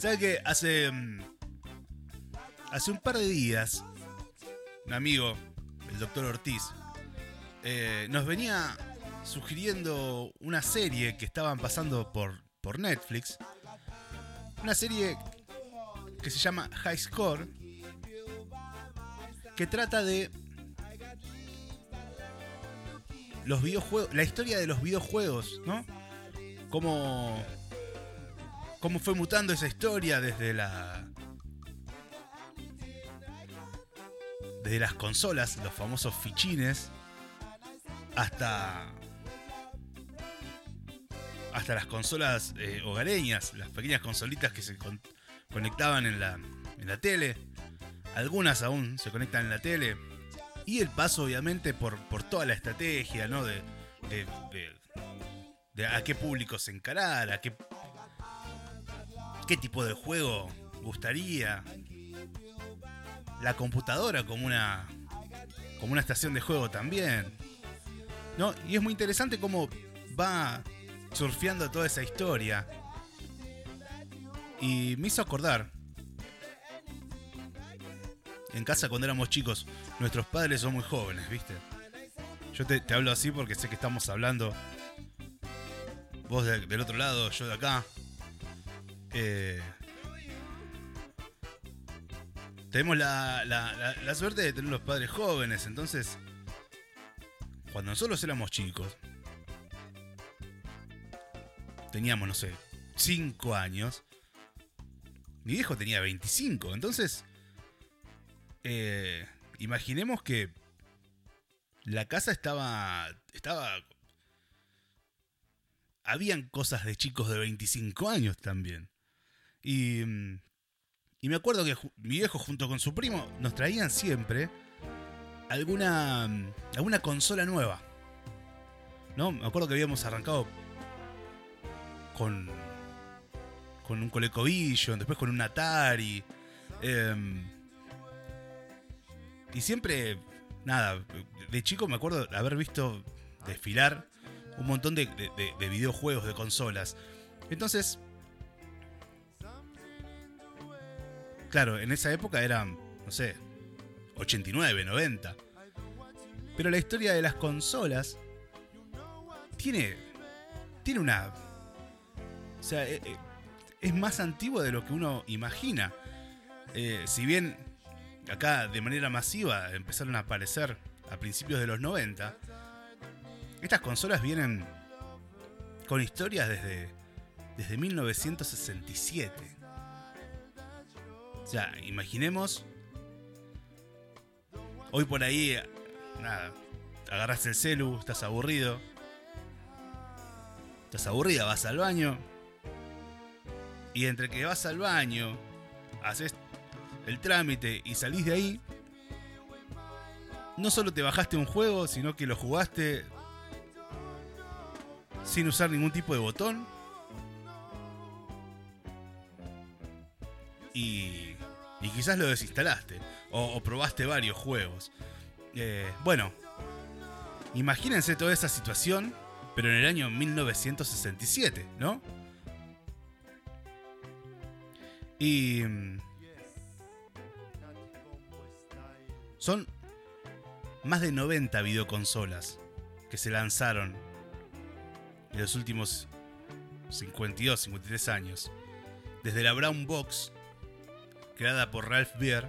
¿Sabe que hace. mm, Hace un par de días, un amigo, el doctor Ortiz, eh, nos venía sugiriendo una serie que estaban pasando por, por Netflix. Una serie que se llama High Score. Que trata de los videojuegos, la historia de los videojuegos, ¿no? Cómo, cómo fue mutando esa historia desde la desde las consolas, los famosos fichines, hasta hasta las consolas eh, hogareñas, las pequeñas consolitas que se con- conectaban en la, en la tele. Algunas aún se conectan en la tele. Y el paso, obviamente, por, por toda la estrategia, ¿no? De, de- de- de a qué públicos encarar, a qué, qué tipo de juego gustaría. La computadora como una, como una estación de juego también. ¿No? Y es muy interesante cómo va surfeando toda esa historia. Y me hizo acordar. En casa cuando éramos chicos, nuestros padres son muy jóvenes, ¿viste? Yo te, hablo así porque sé que estamos hablando. Vos de- del otro lado, yo de acá. Eh, tenemos la, la- suerte de tener los padres jóvenes, entonces. Cuando nosotros éramos chicos, teníamos, no sé, 5 años. Mi viejo tenía 25, entonces. eh, imaginemos que la casa estaba. Estaba. Habían cosas de chicos de 25 años también. Y. mm, Y me acuerdo que mi viejo junto con su primo nos traían siempre alguna. mm, alguna consola nueva. ¿No? Me acuerdo que habíamos arrancado con. con un ColecoVision, después con un Atari. em, y siempre, nada, de chico me acuerdo haber visto desfilar un montón de- de videojuegos, de consolas. Entonces, claro, en esa época eran, no sé, 89, 90. Pero la historia de las consolas tiene, tiene una... O sea, eh, eh, es más antigua de lo que uno imagina. Eh, si bien acá de manera masiva empezaron a aparecer a principios de los 90, estas consolas vienen con historias desde, desde 1967. O imaginemos. Hoy por ahí, nada, agarras el celu, estás aburrido. Estás aburrida, vas al baño. Y entre que vas al baño, haces el trámite y salís de ahí, no solo te bajaste un juego, sino que lo jugaste sin usar ningún tipo de botón. Y, y quizás lo desinstalaste. O, probaste varios juegos. Eh, bueno, imagínense toda esa situación, pero en el año 1967, ¿no? Y... mm, Son más de 90 videoconsolas que se lanzaron en los últimos 52, 53 años. Desde la Brown Box, creada por Ralph Beer,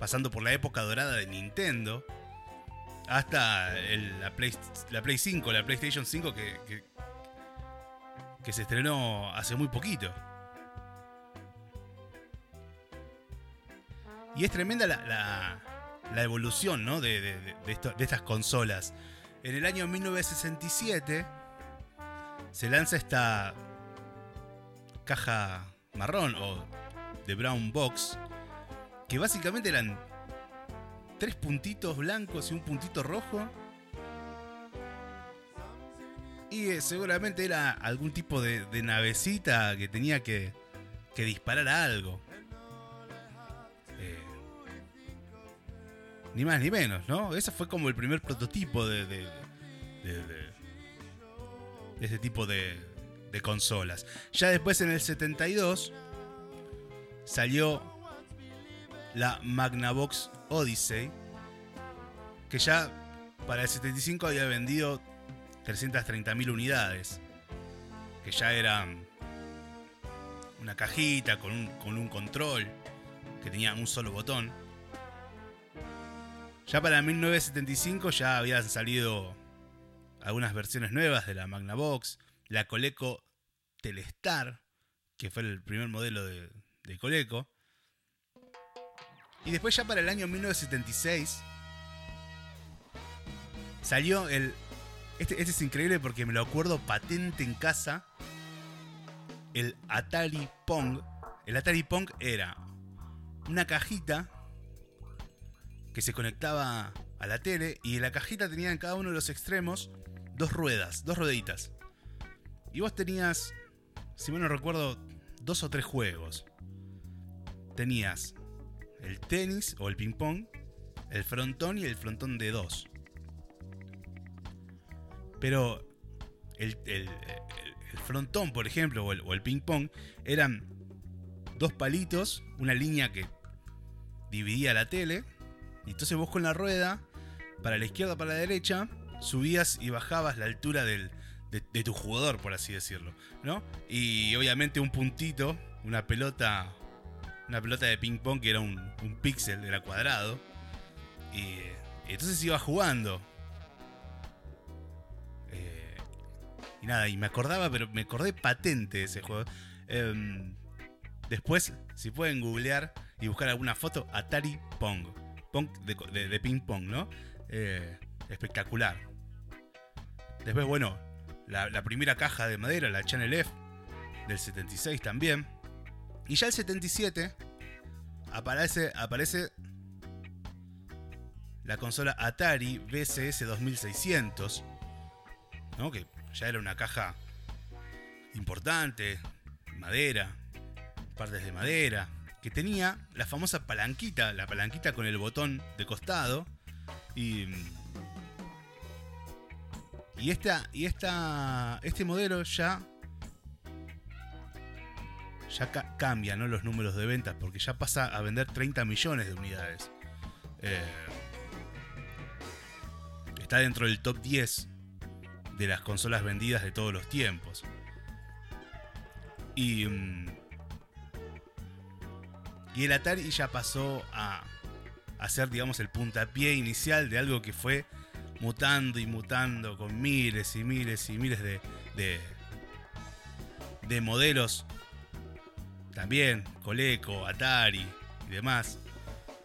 pasando por la época dorada de Nintendo, hasta la, Play, la Play 5, la PlayStation 5 que, que, se estrenó hace muy poquito. Y es tremenda la, la- evolución ¿no? de, de estas consolas. En el año 1967 se lanza esta caja marrón o de Brown Box, que básicamente eran tres puntitos blancos y un puntito rojo. Y eh, seguramente era algún tipo de, navecita que tenía que, que disparar a algo. Eh, ni más ni menos, ¿no? Ese fue como el primer prototipo de, de, de, ese tipo de, de consolas. Ya después en el 72 salió la Magnavox Odyssey, que ya para el 75 había vendido 330.000 unidades, que ya era una cajita con un, con un control, que tenía un solo botón. Ya para 1975 ya habían salido algunas versiones nuevas de la Magnavox, la Coleco Telestar, que fue el primer modelo de, Coleco. Y después ya para el año 1976 salió el... Este, este, es increíble porque me lo acuerdo patente en casa. El Atari Pong. El Atari Pong era una cajita que se conectaba a la tele y la cajita tenía en cada uno de los extremos dos ruedas, dos rueditas. Y vos tenías, si mal no recuerdo, dos o tres juegos. Tenías el tenis o el ping pong, el frontón y el frontón de dos. Pero el, frontón, por ejemplo, o el, ping pong, eran dos palitos, una línea que dividía la tele. Y entonces vos con la rueda, para la izquierda, para la derecha, subías y bajabas la altura del, de, tu jugador, por así decirlo, ¿no? Y obviamente un puntito, una pelota, una pelota de ping pong que era un, un píxel, era cuadrado. Y, entonces iba jugando. Eh, y nada, y me acordaba, pero me acordé patente de ese juego. Em, después, si pueden googlear y buscar alguna foto, Atari Pong. Pong de, ping pong, ¿no? Eh, espectacular. Después, bueno, la, primera caja de madera, la Channel F, del 76 también. Y ya el 77 aparece, aparece la consola Atari VCS 2600, ¿no? que ya era una caja importante, madera, partes de madera, que tenía la famosa palanquita, la palanquita con el botón de costado y y, esta, y esta, este modelo ya, ya cambia ¿no? los números de ventas porque ya pasa a vender 30 millones de unidades. Eh, está dentro del top 10 de las consolas vendidas de todos los tiempos. Y, mm, y el Atari ya pasó a, a ser, digamos, el puntapié inicial de algo que fue mutando y mutando con miles y miles y miles de, de, modelos. También Coleco, Atari y demás.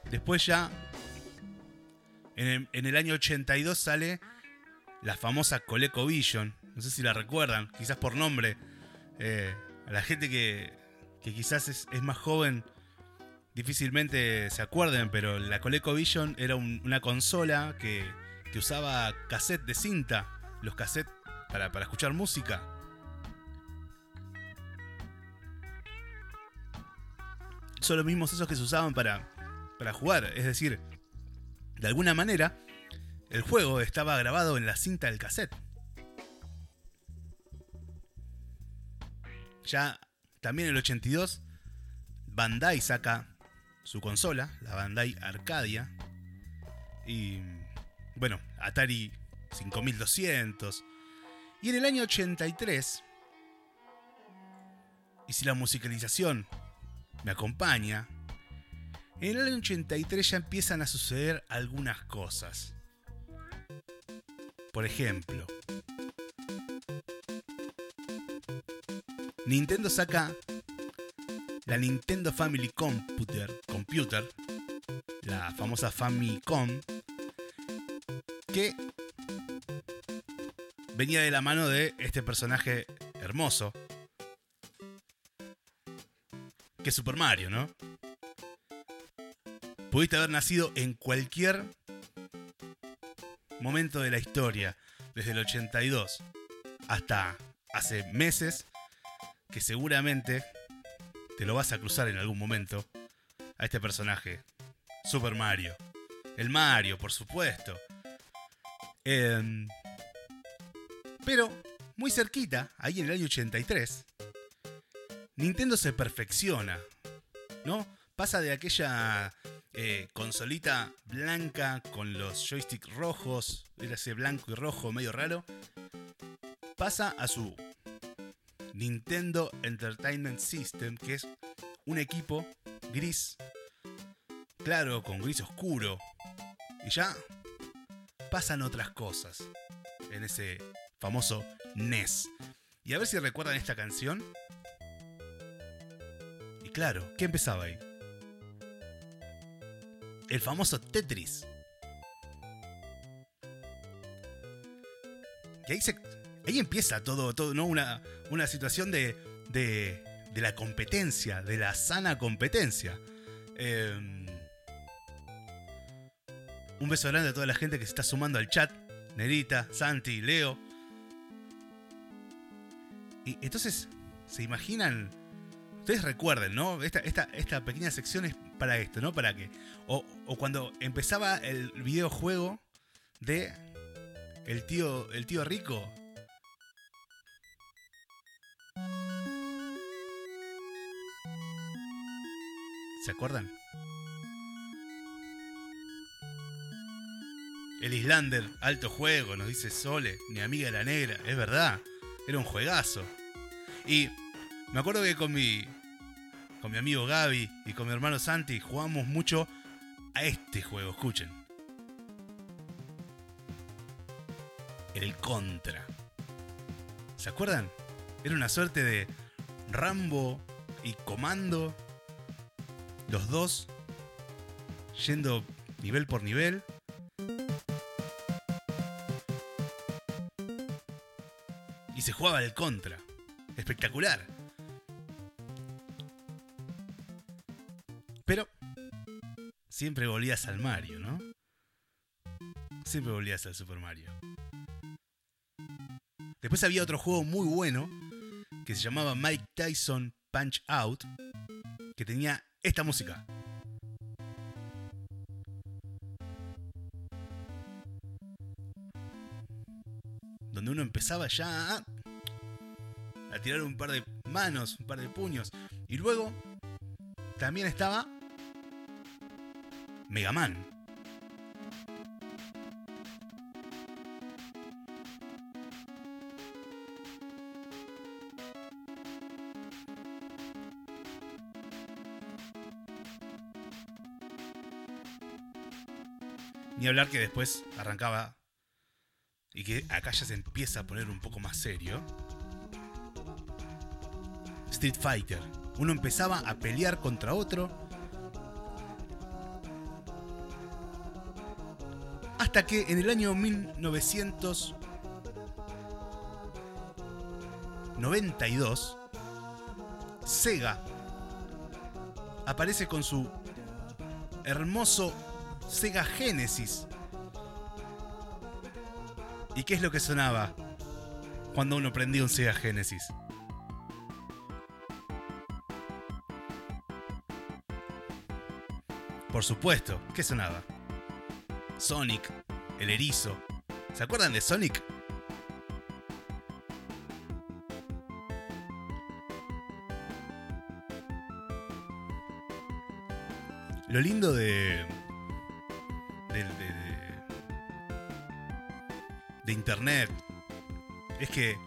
Después ya, en el, año 82 sale la famosa ColecoVision. No sé si la recuerdan, quizás por nombre. Eh, a la gente que, que quizás es, más joven difícilmente se acuerden, pero la ColecoVision era una consola que que usaba cassette de cinta, los cassettes para, escuchar música. Son los mismos esos que se usaban para, para jugar, es decir, de alguna manera, el juego estaba grabado en la cinta del cassette. Ya también en el 82, Bandai saca su consola, la Bandai Arcadia, y bueno, Atari 5200. Y en el año 83, y si la musicalización me acompaña, en el año 83 ya empiezan a suceder algunas cosas. Por ejemplo, Nintendo saca la Nintendo Family Computer, Computer la famosa Famicom, que venía de la mano de este personaje hermoso, que Super Mario, ¿no? Pudiste haber nacido en cualquier momento de la historia, desde el 82 hasta hace meses, que seguramente te lo vas a cruzar en algún momento a este personaje, Super Mario. El Mario, por supuesto. Em, pero muy cerquita, ahí en el año 83, Nintendo se perfecciona, ¿no? Pasa de aquella eh, consolita blanca con los joysticks rojos, era ese blanco y rojo medio raro, pasa a su Nintendo Entertainment System, que es un equipo gris, claro, con gris oscuro, y ya pasan otras cosas en ese famoso NES. Y a ver si recuerdan esta canción. Y claro, ¿qué empezaba ahí? El famoso Tetris. Que ahí, se, ahí empieza todo, todo ¿no? Una, una situación de, de, de, la competencia, de la sana competencia. Eh, un beso grande a toda la gente que se está sumando al chat. Nerita, Santi, Leo. Y entonces, ¿se imaginan? Ustedes recuerden, ¿no? Esta, esta, pequeña sección es para esto, ¿no? Para que. O, cuando empezaba el videojuego de el tío, el tío rico. ¿Se acuerdan? El Islander, alto juego, nos dice Sole, mi amiga la negra, es verdad, era un juegazo. Y me acuerdo que con mi, con mi amigo Gaby y con mi hermano Santi jugamos mucho a este juego, escuchen. El Contra. ¿Se acuerdan? Era una suerte de Rambo y Comando. Los dos yendo nivel por nivel. y se jugaba el contra. Espectacular. Siempre volvías al Mario, ¿no? Siempre volvías al Super Mario. Después había otro juego muy bueno que se llamaba Mike Tyson Punch Out, que tenía esta música. donde uno empezaba ya a, tirar un par de manos, un par de puños. Y luego también estaba Mega Man. Ni hablar que después arrancaba y que acá ya se empieza a poner un poco más serio. Street Fighter. Uno empezaba a pelear contra otro. Hasta que en el año 1992, Sega aparece con su hermoso Sega Genesis ¿Y qué es lo que sonaba cuando uno prendía un Sega Genesis? Por supuesto, ¿qué sonaba? Sonic, el erizo. ¿Se acuerdan de Sonic? Lo lindo de, de internet. Es que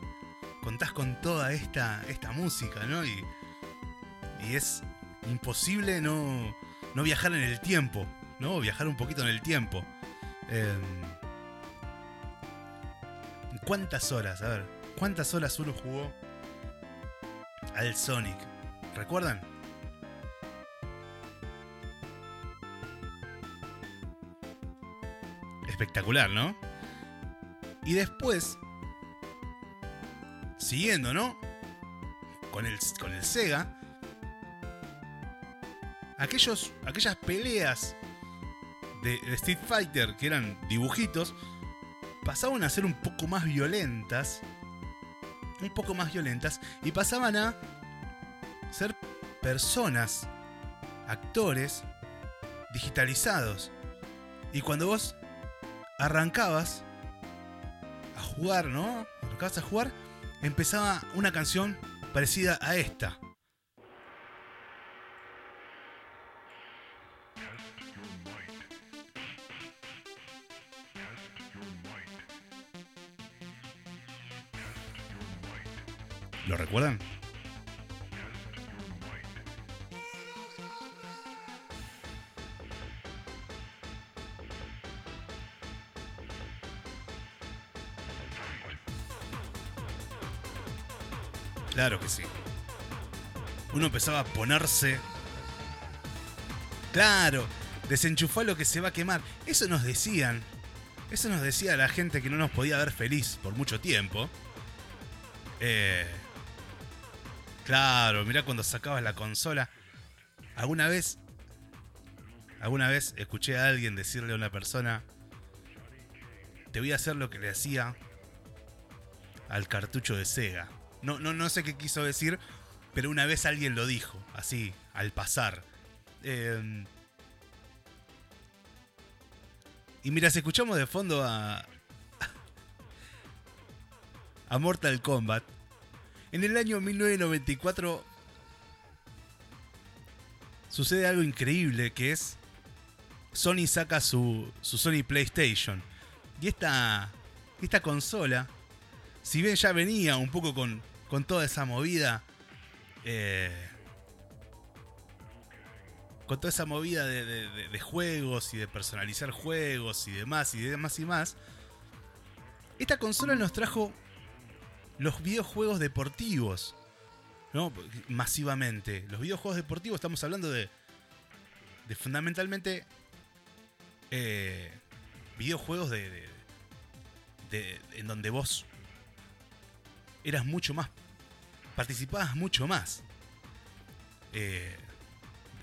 contás con toda esta, esta música, ¿no? Y, y es imposible no, no viajar en el tiempo, ¿no? Viajar un poquito en el tiempo. Em, ¿Cuántas horas? A ver, ¿cuántas horas uno jugó al Sonic? ¿Recuerdan? Espectacular, ¿no? Y después, siguiendo, ¿no? Con el, con el Sega, aquellos, aquellas peleas de, Street Fighter que eran dibujitos, pasaban a ser un poco más violentas. Un poco más violentas. Y pasaban a ser personas, actores, digitalizados. Y cuando vos arrancabas, jugar, ¿no? Acabas a jugar, empezaba una canción parecida a esta. ¿Lo recuerdan? Claro que sí. Uno empezaba a ponerse. Claro, desenchufar lo que se va a quemar. Eso nos decían. Eso nos decía la gente que no nos podía ver feliz por mucho tiempo. Eh, claro, mirá cuando sacabas la consola. ¿Alguna vez? ¿Alguna vez escuché a alguien decirle a una persona, te voy a hacer lo que le hacía al cartucho de Sega? No, no, no sé qué quiso decir, pero una vez alguien lo dijo, así, al pasar. Em, y mira, si escuchamos de fondo a. a Mortal Kombat. En el año 1994 sucede algo increíble que es. Sony saca su, su Sony PlayStation. Y esta, esta consola, si bien ya venía un poco con, con toda esa movida. Eh, con toda esa movida de, juegos y de personalizar juegos y demás y demás y más. Esta consola nos trajo los videojuegos deportivos. ¿no? Masivamente. Los videojuegos deportivos estamos hablando de. de fundamentalmente. Eh, videojuegos de, de, en donde vos eras mucho más participabas mucho más eh,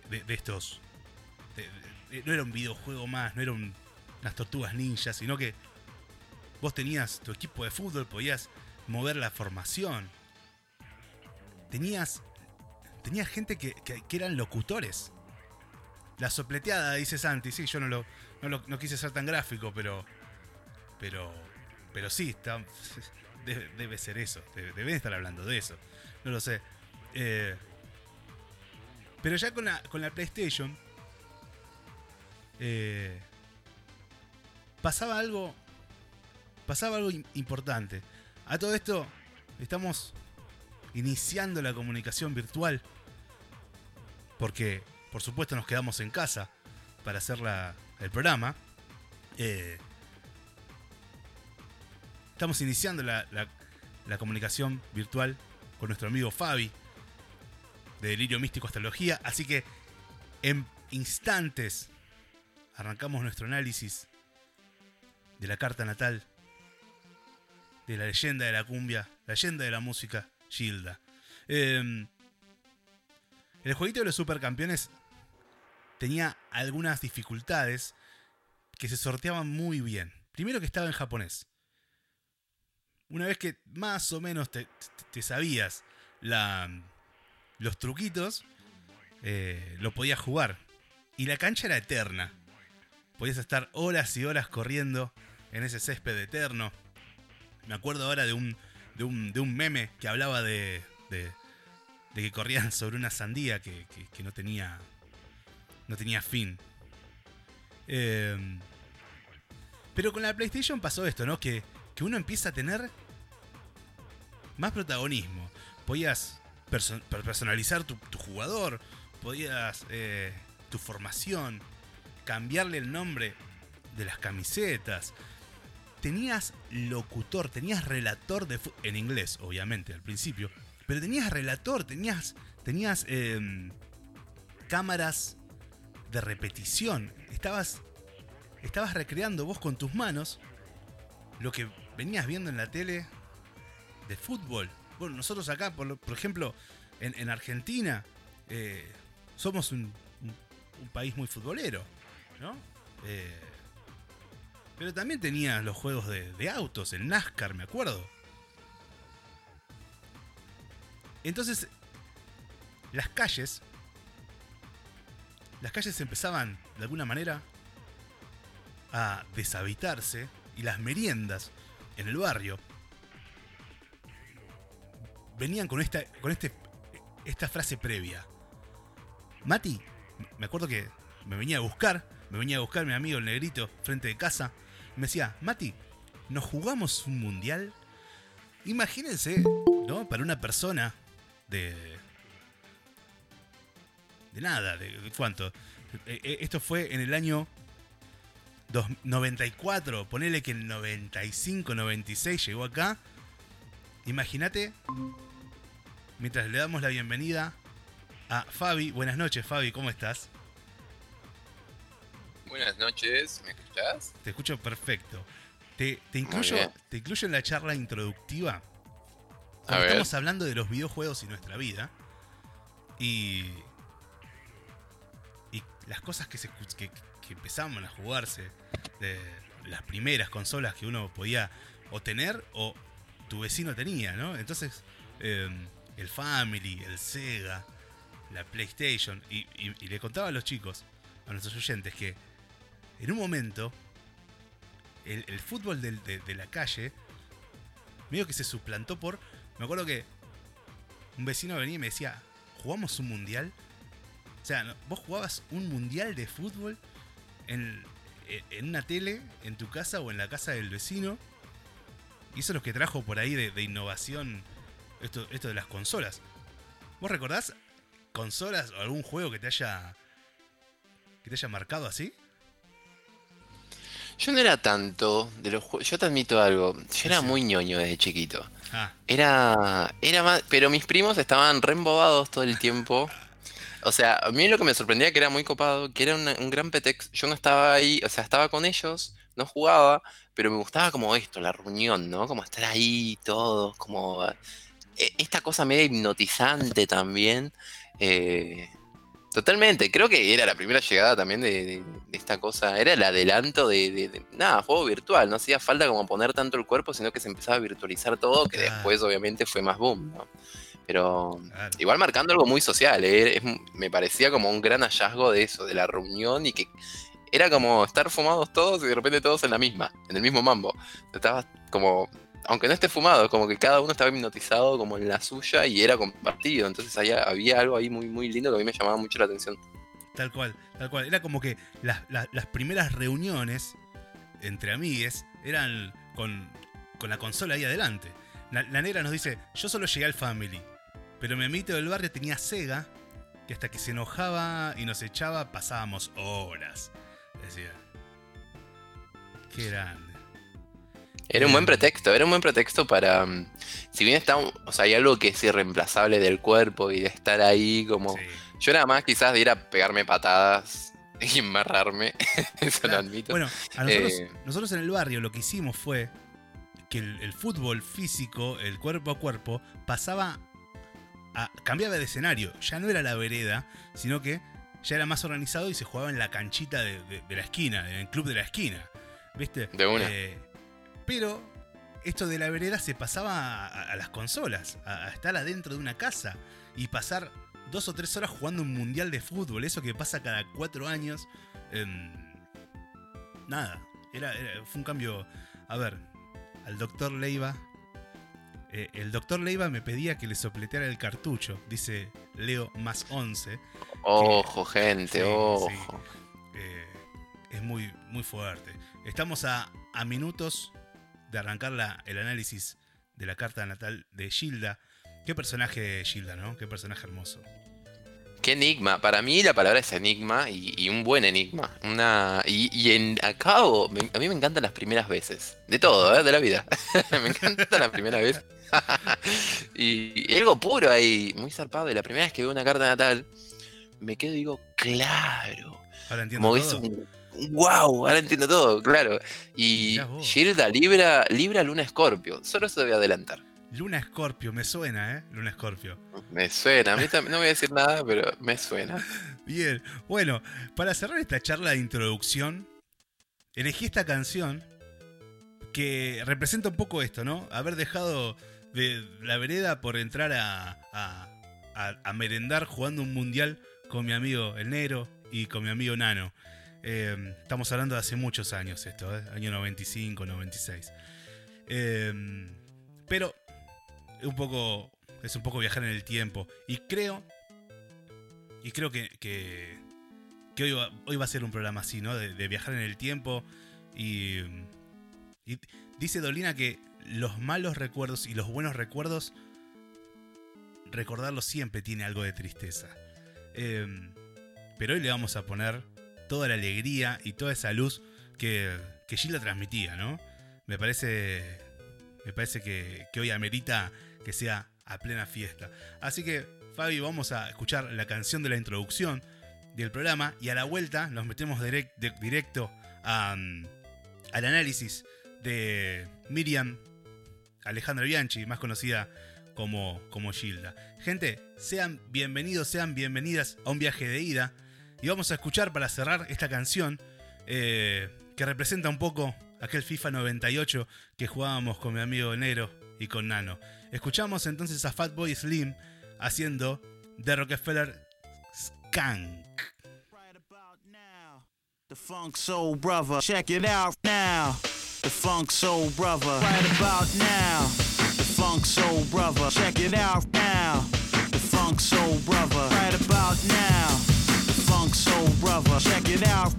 de, estos. no era un videojuego más, no eran unas tortugas ninjas, sino que vos tenías tu equipo de fútbol, podías mover la formación. Tenías, tenías gente que, eran locutores. La sopleteada, dice Santi, sí, yo no lo, no, no quise ser tan gráfico, pero. Pero. Pero sí, está, debe, ser eso. Deben estar hablando de eso. No lo sé. Eh, pero ya con la, con la PlayStation. Eh, pasaba algo. Pasaba algo importante. A todo esto. Estamos iniciando la comunicación virtual. Porque, por supuesto, nos quedamos en casa para hacer el programa. Eh, Estamos iniciando la, comunicación virtual con nuestro amigo Fabi de Delirio Místico Astrología. Así que en instantes arrancamos nuestro análisis de la carta natal, de la leyenda de la cumbia, la leyenda de la música, Gilda. Em, el jueguito de los supercampeones tenía algunas dificultades que se sorteaban muy bien. Primero que estaba en japonés una vez que más o menos te, sabías la, los truquitos, eh, lo podías jugar. Y la cancha era eterna. Podías estar horas y horas corriendo en ese césped eterno. Me acuerdo ahora de un, de un, meme que hablaba de, de, que corrían sobre una sandía que, no, tenía, no tenía fin. Em, pero con la PlayStation pasó esto, ¿no? Que que uno empieza a tener más protagonismo. Podías personalizar tu, jugador, podías eh, tu formación, cambiarle el nombre de las camisetas. Tenías locutor, tenías relator de en inglés, obviamente, al principio, pero tenías relator, tenías, tenías em, cámaras de repetición. Estabas, estabas recreando vos con tus manos lo que venías viendo en la tele de fútbol. Bueno, nosotros acá, por, ejemplo, en, Argentina, eh, somos un, país muy futbolero, ¿no? Eh, pero también tenías los juegos de, autos, el NASCAR, me acuerdo. Entonces, las calles, las calles empezaban, de alguna manera, a deshabitarse y las meriendas en el barrio venían con esta, con este, esta frase previa. Mati, me acuerdo que me venía a buscar, me venía a buscar mi amigo el negrito frente de casa. Me decía, Mati, ¿nos jugamos un mundial? Imagínense, ¿no? Para una persona de. de nada, de, cuánto. Eh, eh, Esto fue en el año dos- 94, ponele que en 95, 96 llegó acá. Imagínate, mientras le damos la bienvenida a Fabi. Buenas noches, Fabi, ¿cómo estás? Buenas noches, ¿me escuchás? Te escucho perfecto. Te, te incluyo, te incluyo en la charla introductiva. Cuando estamos hablando de los videojuegos y nuestra vida. Y. Y las cosas que, se, que, que empezaban a jugarse. De las primeras consolas que uno podía o tener o tu vecino tenía, ¿no? Entonces, eh, el Family, el Sega, la PlayStation. Y, y- y le contaba a los chicos, a nuestros oyentes, que en un momento el, fútbol de, la calle medio que se suplantó por. Me acuerdo que un vecino venía y me decía: ¿Jugamos un mundial? O sea, vos jugabas un mundial de fútbol en, en- en una tele, en tu casa o en la casa del vecino. Y eso es lo que trajo por ahí de, de innovación esto, esto de las consolas. ¿Vos recordás consolas o algún juego que te haya. que te haya marcado así? Yo no era tanto de los juegos. Yo te admito algo. Yo era muy ñoño desde chiquito. Ah, Era. Era más. Pero mis primos estaban re embobados todo el tiempo. O sea, a mí lo que me sorprendía que era muy copado, que era una- un gran pretext. Yo no estaba ahí, o sea, estaba con ellos, no jugaba, pero me gustaba como esto, la reunión, ¿no? Como estar ahí todos, como. eh, Esta cosa medio hipnotizante también. eh, Totalmente, creo que era la primera llegada también de, de- de esta cosa, era el adelanto de, nada, juego virtual, no hacía falta como poner tanto el cuerpo, sino que se empezaba a virtualizar todo, que Claro. después obviamente fue más boom, ¿no? Pero claro. igual marcando algo muy social, ¿eh? Es- me parecía como un gran hallazgo de eso, de la reunión y que era como estar fumados todos y de repente todos en la misma, en el mismo mambo. Estabas como, aunque no esté fumado, como que cada uno estaba hipnotizado como en la suya y era compartido. Entonces había, había algo ahí muy, muy lindo que a mí me llamaba mucho la atención. Tal cual, tal cual. Era como que las, las- primeras reuniones entre amigues eran con, con la consola ahí adelante. La, negra nos dice, yo solo llegué al Family, pero mi amiguito del barrio tenía Sega, que hasta que se enojaba y nos echaba pasábamos horas. Decía. Qué grande. Era un buen pretexto, era un buen pretexto para... mm, Si bien está, o sea, hay algo que es irreemplazable del cuerpo y de estar ahí como... Sí. Yo era más quizás de ir a pegarme patadas y embarrarme, eso lo admito. Bueno, a nosotros, Eh. nosotros en el barrio lo que hicimos fue que el, el fútbol físico, el cuerpo a cuerpo, pasaba a. cambiaba de escenario. Ya no era la vereda, sino que ya era más organizado y se jugaba en la canchita de, de- de la esquina, en el club de la esquina. ¿Viste? De una. Eh, pero esto de la vereda se pasaba a, a las consolas, a, a estar adentro de una casa y pasar dos o tres horas jugando un mundial de fútbol, eso que pasa cada cuatro años. em, nada, era, era- fue un cambio. A ver, al doctor Leiva. eh, el doctor Leiva me pedía que le sopleteara el cartucho, dice Leo más 11. Ojo, gente, Sí, ojo. sí. Eh, es muy, muy fuerte. Estamos a, a minutos de arrancar la- el análisis de la carta natal de Gilda. Qué personaje Gilda, ¿no? Qué personaje hermoso. Qué enigma. Para mí la palabra es enigma y, y un buen enigma. Una, y, y en acabo, me- a mí me encantan las primeras veces. De todo, ¿eh? de la vida. me encanta la primera vez. y, y algo puro ahí, muy zarpado. Y la primera vez que veo una carta natal, me quedo y digo, claro. Ahora entiendo Como es todo. un wow, ahora entiendo todo, claro. Y. Gilda, Libra, Libra, Luna, Escorpio. Solo eso a adelantar. Luna Escorpio, me suena, ¿eh? Luna Escorpio. Me suena, a mí también, no voy a decir nada, pero me suena. Bien, bueno, para cerrar esta charla de introducción, elegí esta canción que representa un poco esto, ¿no? Haber dejado de la vereda por entrar a, a, a- a merendar jugando un mundial con mi amigo El Negro y con mi amigo Nano. Eh, estamos hablando de hace muchos años esto, ¿eh? año 95, 96. Eh, pero un poco Es un poco viajar en el tiempo. Y creo. Y creo que. que, hoy, va, hoy va a ser un programa así, ¿no? De, viajar en el tiempo. Y. Y dice Dolina que los malos recuerdos y los buenos recuerdos. Recordarlos siempre tiene algo de tristeza. Eh, pero hoy le vamos a poner toda la alegría y toda esa luz que, que Gilda transmitía, ¿no? Me parece. Me parece que, hoy amerita que sea a plena fiesta. Así que, Fabi, vamos a escuchar la canción de la introducción del programa y a la vuelta nos metemos directo mm, al análisis de Miriam Alejandra Bianchi, más conocida como, como Gilda. Gente, sean bienvenidos, sean bienvenidas a un viaje de ida. Y vamos a escuchar para cerrar esta canción eh, que representa un poco aquel FIFA 98 que jugábamos con mi amigo Nero y con Nano. Escuchamos entonces a Fatboy Slim haciendo The Rockefeller Skank. Right about now, the Funk Soul Brother. Check it out now. The Funk Soul Brother. Right about now, the Funk Soul Brother. Check it out now. The Funk Soul Brother. Now.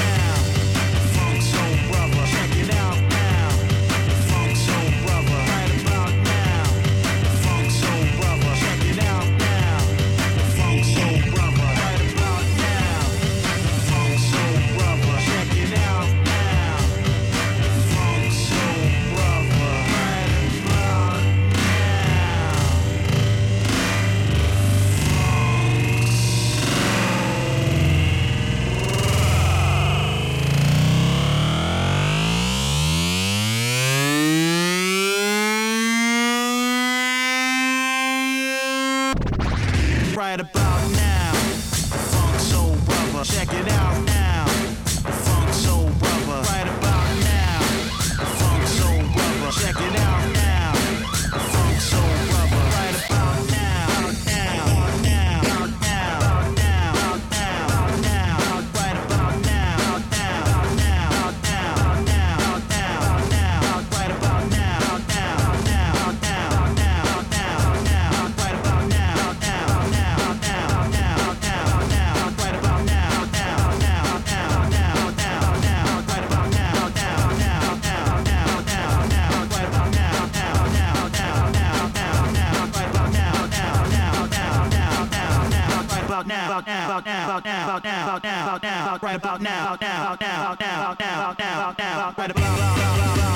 now. Right about now, about now, about now, about now, about now, about now, about now. Right about now, about now, about now, about now, about now, about now. Right about